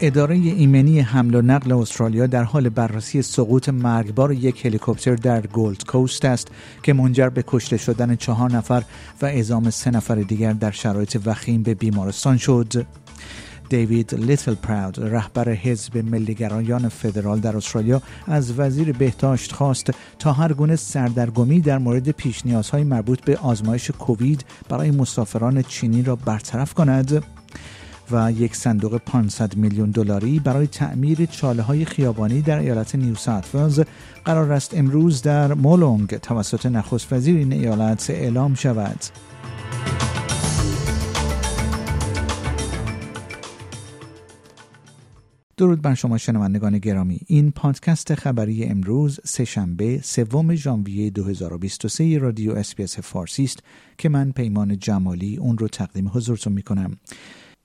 اداره ایمنی حمل و نقل استرالیا در حال بررسی سقوط مرگبار یک هلیکوپتر در گولد کوست است که منجر به کشته شدن چهار نفر و اعزام سه نفر دیگر در شرایط وخیم به بیمارستان شد. دیوید لیتل پراود رهبر حزب ملیگرایان فدرال در استرالیا از وزیر بهداشت خواست تا هر گونه سردرگمی در مورد پیش نیازهای مربوط به آزمایش کووید برای مسافران چینی را برطرف کند و یک صندوق 500 میلیون دلاری برای تعمیر چاله های خیابانی در ایالت نیو ساوت قرار است امروز در مولونگ توسط نخست وزیر این ایالت اعلام شود. درود بر شما شنوندگان گرامی این پادکست خبری امروز سهشنبه سوم ژانویه 2023 رادیو SBS فارسی است که من پیمان جمالی اون رو تقدیم حضورتون می کنم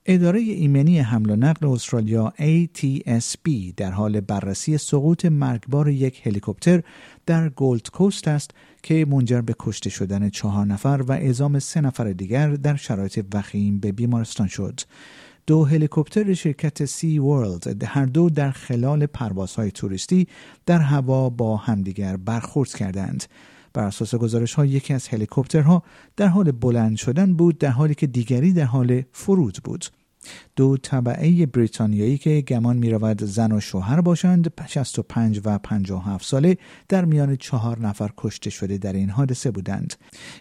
اداره ایمنی حمل و نقل استرالیا ATSB در حال بررسی سقوط مرگبار یک هلیکوپتر در گولد کوست است که منجر به کشته شدن چهار نفر و اعزام سه نفر دیگر در شرایط وخیم به بیمارستان شد. دو هلیکوپتر شرکت سی ورلد هر دو در خلال پروازهای توریستی در هوا با همدیگر برخورد کردند. بر اساس گزارش ها یکی از هلیکوپترها در حال بلند شدن بود در حالی که دیگری در حال فرود بود. دو طبعه بریتانیایی که گمان می رود زن و شوهر باشند 65 و 57 ساله در میان چهار نفر کشته شده در این حادثه بودند.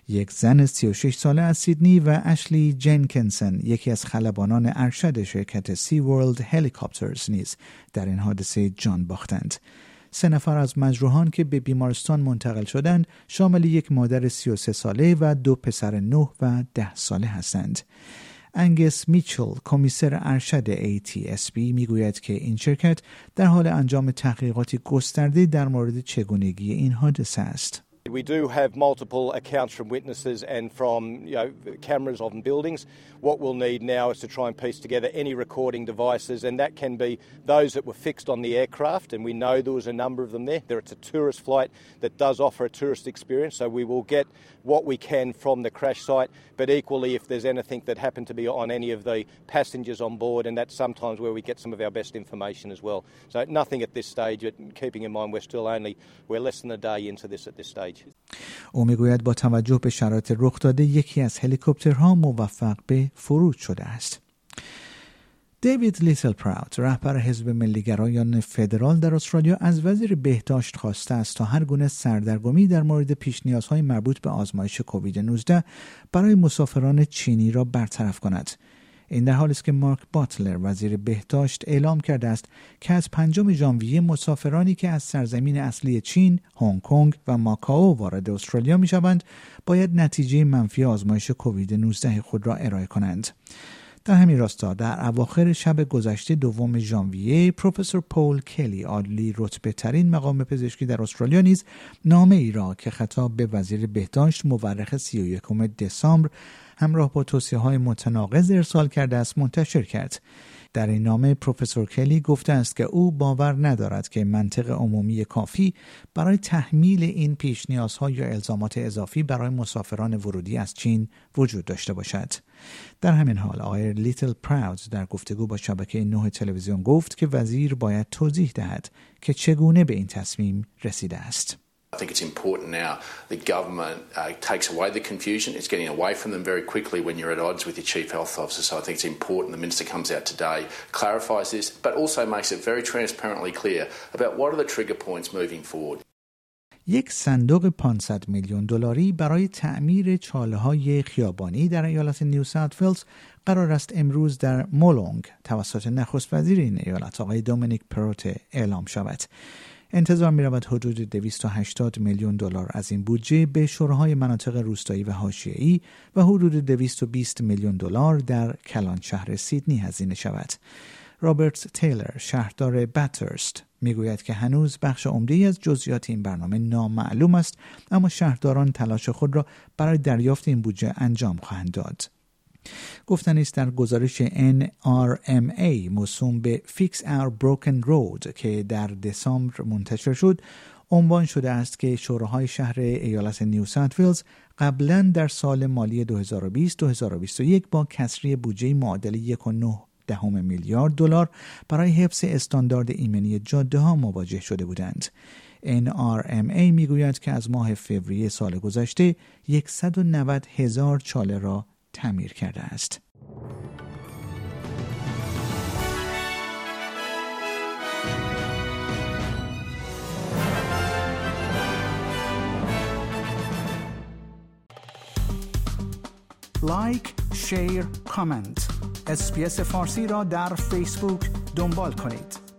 یک زن 36 ساله از سیدنی و اشلی جنکنسن یکی از خلبانان ارشد شرکت سی ورلد هلیکاپترز نیز در این حادثه جان باختند. سه نفر از مجروحان که به بیمارستان منتقل شدند شامل یک مادر 33 ساله و دو پسر 9 و 10 ساله هستند. انگس میچل کمیسر ارشد ATSB می‌گوید که این شرکت در حال انجام تحقیقاتی گسترده در مورد چگونگی این حادثه است. We do have multiple accounts from witnesses and from you know, cameras of buildings. What we'll need now is to try and piece together any recording devices, and that can be those that were fixed on the aircraft, and we know there was a number of them there. There it's a tourist flight that does offer a tourist experience, so we will get what we can from the crash site, but equally if there's anything that happened to be on any of the passengers on board, and that's sometimes where we get some of our best information as well. So nothing at this stage, but keeping in mind we're still only, we're less than a day into this at this stage. او می‌گوید با توجه به شرایط رخ داده یکی از هلیکوپترها موفق به فرود شده است. دیوید لیتل پراود رهبر حزب ملیگرایان فدرال در استرالیا از وزیر بهداشت خواسته است تا هر گونه سردرگمی در مورد پیش نیازهای مربوط به آزمایش کووید 19 برای مسافران چینی را برطرف کند این در حالی است که مارک باتلر وزیر بهداشت اعلام کرده است که از پنجم ژانویه مسافرانی که از سرزمین اصلی چین، هنگ کنگ و ماکائو وارد استرالیا می شوند باید نتیجه منفی آزمایش کووید 19 خود را ارائه کنند. در همین راستا در اواخر شب گذشته دوم ژانویه پروفسور پول کلی عالی رتبه ترین مقام پزشکی در استرالیا نیز نامه ای را که خطاب به وزیر بهداشت مورخ 31 دسامبر همراه با توصیه های متناقض ارسال کرده است منتشر کرد در این نامه پروفسور کلی گفته است که او باور ندارد که منطق عمومی کافی برای تحمیل این پیش نیازها یا الزامات اضافی برای مسافران ورودی از چین وجود داشته باشد. در همین حال آقای لیتل پراود در گفتگو با شبکه نه تلویزیون گفت که وزیر باید توضیح دهد که چگونه به این تصمیم رسیده است. I think it's important now the government uh, takes away the confusion. It's getting away from them very quickly when you're at odds with your chief health officer. So I think it's important the minister comes out today, clarifies this, but also makes it very transparently clear about what are the trigger points moving forward. یک صندوق 500 میلیون دلاری برای تعمیر چاله های خیابانی در ایالت نیو ساوت ولز قرار است امروز در مولونگ توسط نخست وزیر این ایالت آقای دومینیک پروت اعلام شود. انتظار می رود حدود 280 میلیون دلار از این بودجه به شوراهای مناطق روستایی و حاشیه‌ای و حدود 220 میلیون دلار در کلان شهر سیدنی هزینه شود. رابرت تیلر شهردار باترست می‌گوید که هنوز بخش عمده از جزئیات این برنامه نامعلوم است اما شهرداران تلاش خود را برای دریافت این بودجه انجام خواهند داد. گفتن است در گزارش NRMA موسوم به Fix Our Broken Road که در دسامبر منتشر شد عنوان شده است که شوراهای شهر ایالت نیو ساوت ویلز قبلا در سال مالی 2020-2021 با کسری بودجه معادل 1.9 دهم میلیارد دلار برای حفظ استاندارد ایمنی جاده ها مواجه شده بودند. NRMA می‌گوید که از ماه فوریه سال گذشته 190 هزار چاله را تعمیر کرده است. Like، share، comment. SBS فارسی را در فیسبوک دنبال کنید.